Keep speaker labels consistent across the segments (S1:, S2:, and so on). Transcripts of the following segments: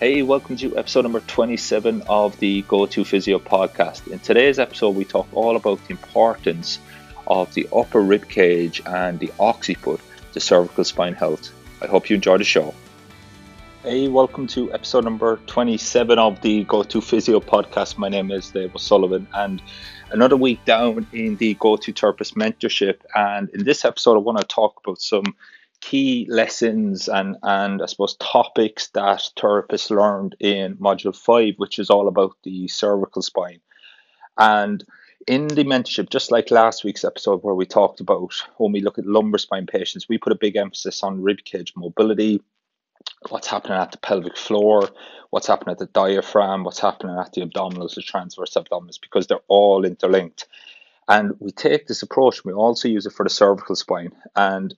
S1: Hey, welcome to episode number 27 of the Go To Physio podcast. In today's episode, we talk all about the importance of the upper rib cage and the occiput to cervical spine health. I hope you enjoy the show. Hey, welcome to episode number 27 of the Go To Physio podcast. My name is Dave O'Sullivan, and another week down in the Go To Therapist mentorship. And in this episode, I want to talk about some key lessons and and I suppose topics that therapists learned in module five, which is all about the cervical spine. And in the mentorship, just like last week's episode where we talked about when we look at lumbar spine patients, we put a big emphasis on rib cage mobility, what's happening at the pelvic floor, what's happening at the diaphragm, what's happening at the abdominals, the transverse abdominis, because they're all interlinked. And we take this approach, we also use it for the cervical spine. And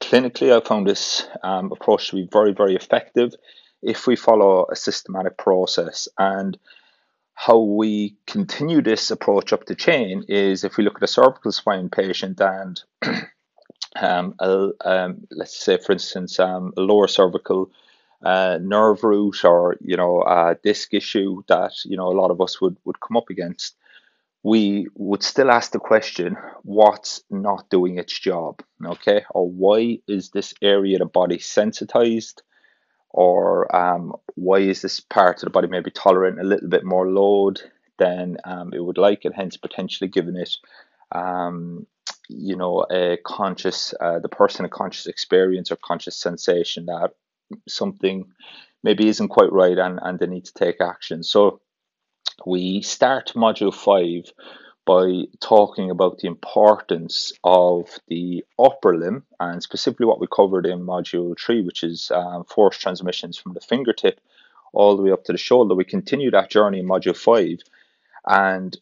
S1: clinically, I found this um, approach to be very, very effective if we follow a systematic process. And how we continue this approach up the chain is if we look at a cervical spine patient and um, a, um, let's say, for instance, um, a lower cervical uh, nerve root or you know a disc issue that you know a lot of us would would come up against we would still ask the question what's not doing its job? Okay or why is this area of the body sensitized? Or um, why is this part of the body maybe tolerant a little bit more load than um, it would like and hence potentially giving it um, you know a conscious uh, the person a conscious experience or conscious sensation that something maybe isn't quite right and, and they need to take action? So we start module five by talking about the importance of the upper limb and specifically what we covered in module three, which is um, force transmissions from the fingertip all the way up to the shoulder. We continue that journey in module five. And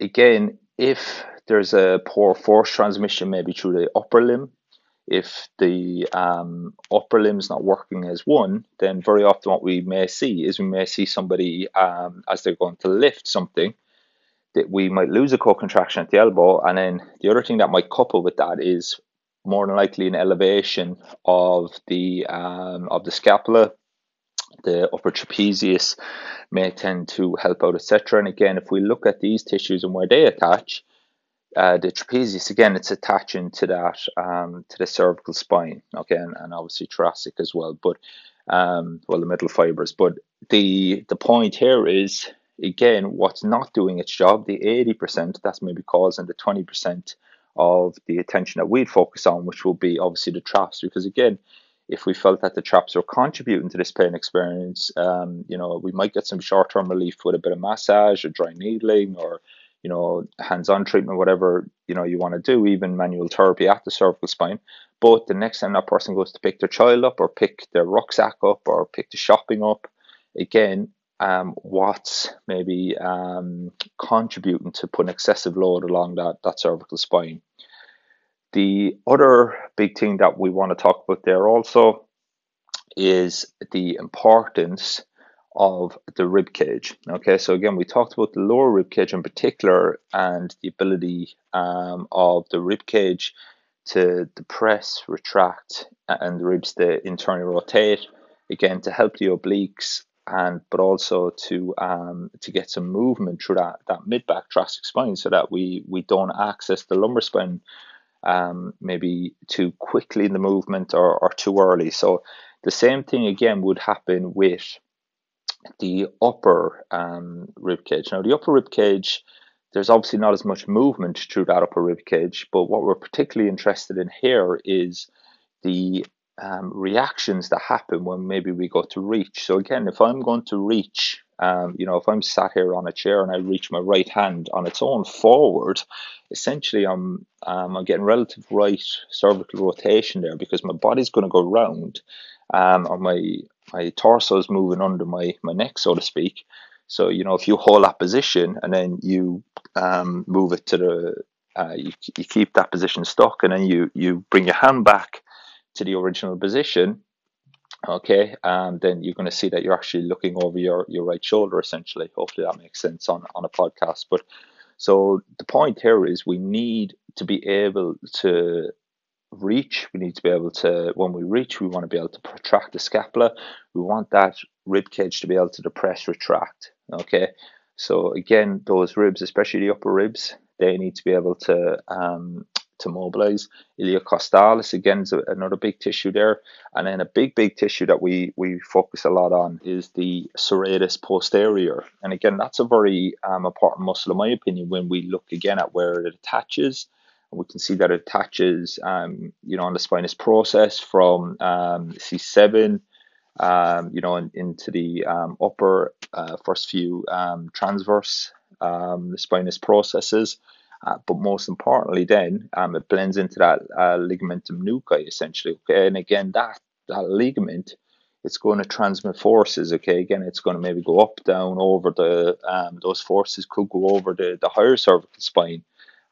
S1: again, if there's a poor force transmission, maybe through the upper limb, if the um, upper limb's not working as one, then very often what we may see is we may see somebody um, as they're going to lift something that we might lose a co-contraction at the elbow, and then the other thing that might couple with that is more than likely an elevation of the um, of the scapula. The upper trapezius may tend to help out, etc. And again, if we look at these tissues and where they attach, uh, the trapezius again it's attaching to that um, to the cervical spine okay and, and obviously thoracic as well but um, well the middle fibers but the the point here is again what's not doing its job the 80% that's maybe causing the 20% of the attention that we'd focus on which will be obviously the traps because again if we felt that the traps are contributing to this pain experience um, you know we might get some short-term relief with a bit of massage or dry needling or you know, hands-on treatment, whatever you know you want to do, even manual therapy at the cervical spine. But the next time that person goes to pick their child up, or pick their rucksack up, or pick the shopping up, again, um, what's maybe um, contributing to put an excessive load along that that cervical spine. The other big thing that we want to talk about there also is the importance of the rib cage. Okay, so again, we talked about the lower rib cage in particular and the ability um, of the rib cage to depress, retract, and the ribs to internally rotate. Again, to help the obliques and but also to um, to get some movement through that that mid back thoracic spine, so that we we don't access the lumbar spine um, maybe too quickly in the movement or, or too early. So the same thing again would happen with the upper um, rib cage. Now, the upper rib cage, there's obviously not as much movement through that upper rib cage, but what we're particularly interested in here is the um, reactions that happen when maybe we go to reach. So again, if I'm going to reach, um, you know, if I'm sat here on a chair and I reach my right hand on its own forward, essentially I'm um, I'm getting relative right cervical rotation there because my body's going to go round, um, or my my torso is moving under my my neck, so to speak. So you know, if you hold that position and then you um, move it to the, uh, you, you keep that position stuck, and then you you bring your hand back to the original position. Okay, and then you're going to see that you're actually looking over your your right shoulder. Essentially, hopefully that makes sense on on a podcast. But so the point here is we need to be able to reach, we need to be able to, when we reach, we want to be able to protract the scapula. We want that rib cage to be able to depress, retract. Okay, so again, those ribs, especially the upper ribs, they need to be able to um, to mobilize. Iliocostalis again is another big tissue there, and then a big big tissue that we we focus a lot on is the serratus posterior, and again that's a very um, important muscle in my opinion when we look again at where it attaches. We can see that it attaches, um, you know, on the spinous process from um, C7 um, you know, in, into the um, upper uh, first few um, transverse um, the spinous processes. Uh, but most importantly, then it blends into that uh, ligamentum nuchae essentially. Okay, and again, that that ligament, it's going to transmit forces. Okay, again, it's going to maybe go up, down, over the those forces could go over the the higher cervical spine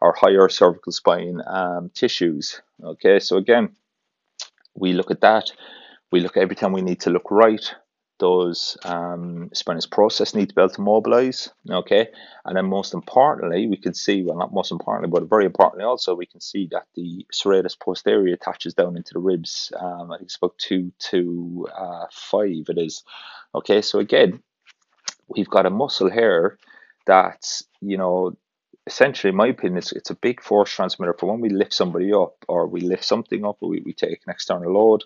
S1: or higher cervical spine um, tissues. Okay, so again, we look at that we look every time we need to look right. Those um, spinous process need to be able to mobilize. Okay, and then most importantly, we can see well, not most importantly, but very importantly also, we can see that the serratus posterior attaches down into the ribs. Um, I think it's about two to uh, five. It is okay. So again, we've got a muscle here that's you know essentially, in my opinion, it's, it's a big force transmitter for when we lift somebody up or we lift something up or we, we take an external load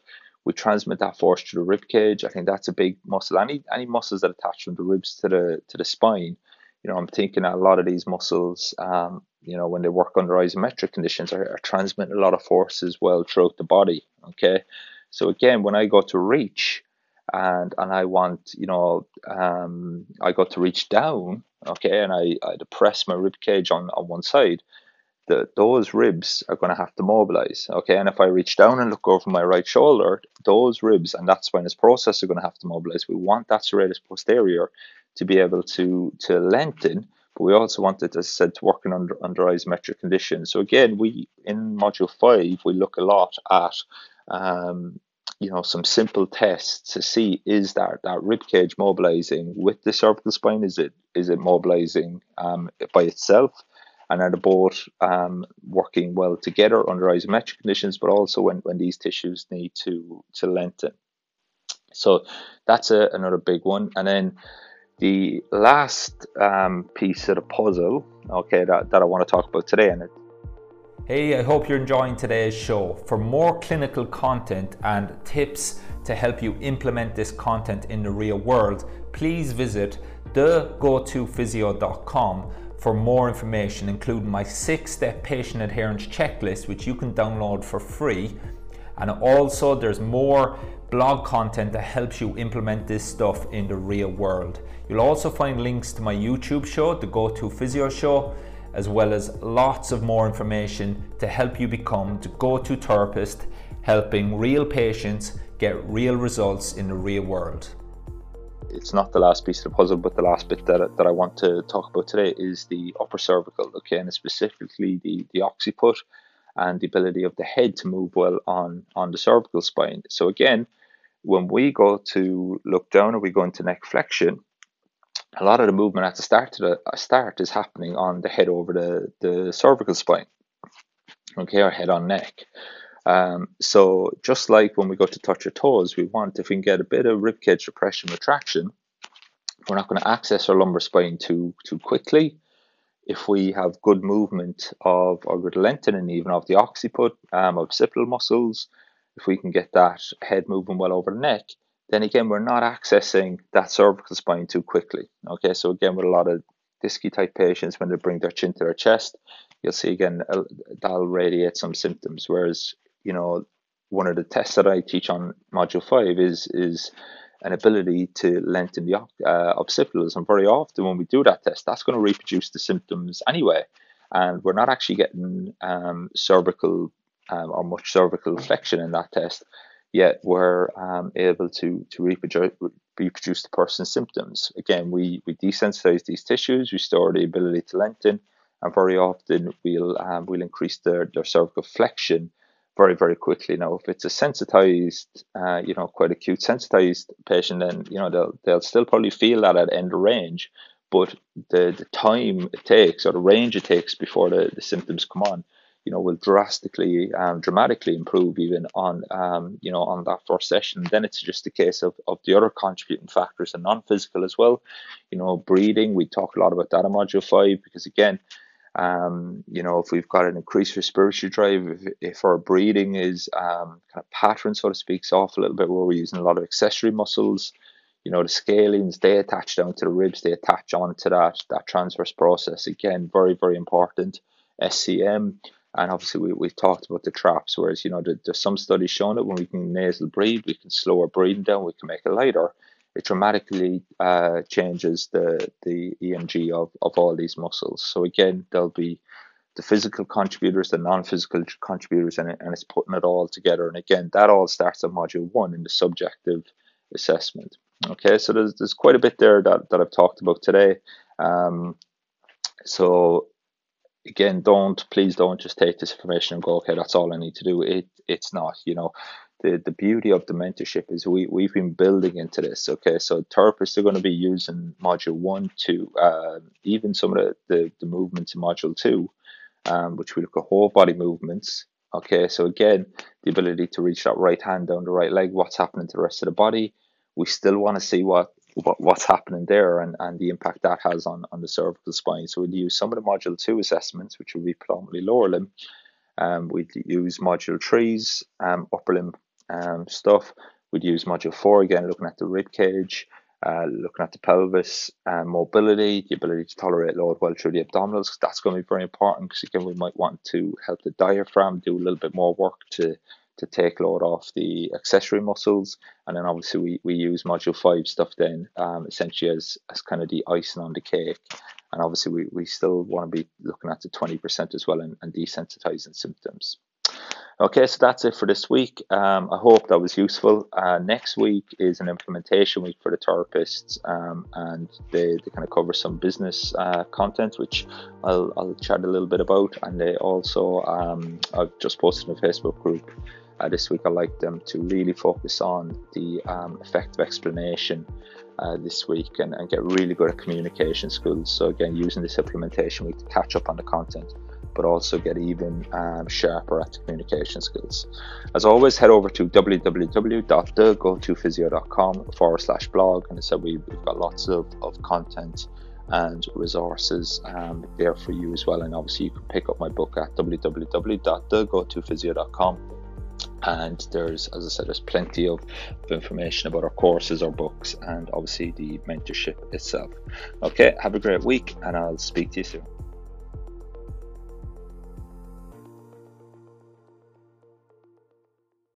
S1: we transmit that force to the rib cage. I think that's a big muscle. Any any muscles that attach from the ribs to the to the spine, you know, I'm thinking a lot of these muscles, um, you know, when they work under isometric conditions, are, are transmitting a lot of force as well throughout the body. Okay, so again, when I go to reach, and and I want, you know, um, I go to reach down, okay, and I, I depress my rib cage on on one side the, those ribs are going to have to mobilize. Okay, and if I reach down and look over my right shoulder, those ribs and that spinous process are going to have to mobilize. We want that serratus posterior to be able to to lengthen, but we also want it, as I said, to work in under, under isometric conditions. So again, we in module five we look a lot at um, you know some simple tests to see is that that rib cage mobilizing with the cervical spine is it is it mobilizing um, by itself and are the both um, working well together under isometric conditions, but also when, when these tissues need to, to lengthen. So that's a, another big one. And then the last um, piece of the puzzle, okay, that, that I want to talk about today, and it,
S2: Hey, I hope you're enjoying today's show. For more clinical content and tips to help you implement this content in the real world, please visit thegotophysio.com for more information, including my six step patient adherence checklist, which you can download for free. And also, there's more blog content that helps you implement this stuff in the real world. You'll also find links to my YouTube show, the Go To Physio Show, as well as lots of more information to help you become the go to therapist, helping real patients get real results in the real world
S1: it's not the last piece of the puzzle, but the last bit that, that I want to talk about today is the upper cervical, okay, and specifically the, the occiput and the ability of the head to move well on, on the cervical spine. So again, when we go to look down or we go into neck flexion, a lot of the movement at the start the start is happening on the head over the, the cervical spine, okay, or head on neck. Um, so just like when we go to touch our toes, we want if we can get a bit of ribcage depression retraction, we're not going to access our lumbar spine too too quickly. If we have good movement of or good lengthening even of the occiput, um, occipital muscles, if we can get that head moving well over the neck, then again we're not accessing that cervical spine too quickly. Okay, so again with a lot of disky type patients, when they bring their chin to their chest, you'll see again uh, that'll radiate some symptoms. Whereas you know, one of the tests that I teach on module five is is an ability to lengthen the uh, occipitals, and very often when we do that test, that's going to reproduce the symptoms anyway, and we're not actually getting um, cervical um, or much cervical flexion in that test, yet we're um, able to to reproduce reproduce the person's symptoms. Again, we we desensitize these tissues, restore the ability to lengthen, and very often we'll um, we'll increase their, their cervical flexion very, very quickly. Now, if it's a sensitized, uh, you know, quite acute sensitized patient, then, you know, they'll, they'll still probably feel that at end range, but the, the time it takes or the range it takes before the, the symptoms come on, you know, will drastically, um, dramatically improve even on, um, you know, on that first session. Then it's just a case of, of the other contributing factors and non-physical as well. You know, breathing, we talk a lot about that in Module 5 because, again, um, you know, if we've got an increased respiratory drive, if, if our breathing is um, kind of pattern, so to speak, off a little bit, where we're using a lot of accessory muscles, you know, the scalenes, they attach down to the ribs, they attach onto that, that transverse process. Again, very, very important. SCM, and obviously we, we've talked about the traps, whereas, you know, the, there's some studies showing that when we can nasal breathe, we can slow our breathing down, we can make it lighter. It dramatically uh, changes the, the EMG of, of all these muscles. So again, there'll be the physical contributors, the non-physical contributors, and, and it's putting it all together. And again, that all starts at module one in the subjective assessment. Okay, so there's there's quite a bit there that, that I've talked about today. Um, so again, don't please don't just take this information and go, okay, that's all I need to do. It it's not, you know. The, the beauty of the mentorship is we, we've been building into this. Okay, so therapists are going to be using module one, two, uh, even some of the, the, the movements in module two, um, which we look at whole body movements. Okay, so again, the ability to reach that right hand down the right leg, what's happening to the rest of the body, we still want to see what, what what's happening there and, and the impact that has on, on the cervical spine. So we'll use some of the module two assessments, which will be predominantly lower limb. Um, we'd use module threes, um, upper limb um, stuff. We'd use module four again, looking at the rib cage, uh, looking at the pelvis, uh, mobility, the ability to tolerate load well through the abdominals. That's going to be very important because again, we might want to help the diaphragm do a little bit more work to to take load off the accessory muscles. And then obviously we, we use module five stuff then um, essentially as, as kind of the icing on the cake. And obviously we, we still want to be looking at the 20% as well and, and desensitizing symptoms. Okay, so that's it for this week. Um, I hope that was useful. Uh, next week is an implementation week for the therapists, um, and they, they kind of cover some business uh, content, which I'll, I'll chat a little bit about. And they also, um, I've just posted in a Facebook group uh, this week, I like them to really focus on the um, effective explanation uh, this week and, and, get really good at communication skills. So, again, using this implementation week to catch up on the content, but also get even um, sharper at communication skills. As always, head over to www.thegotophysio.com forward slash blog. And I said we, have got lots of, of content and resources um, there for you as well. And obviously, you can pick up my book at www.thegotophysio.com and there's as i said there's plenty of, information about our courses our books and obviously the mentorship itself. Okay have a great week and i'll speak to you soon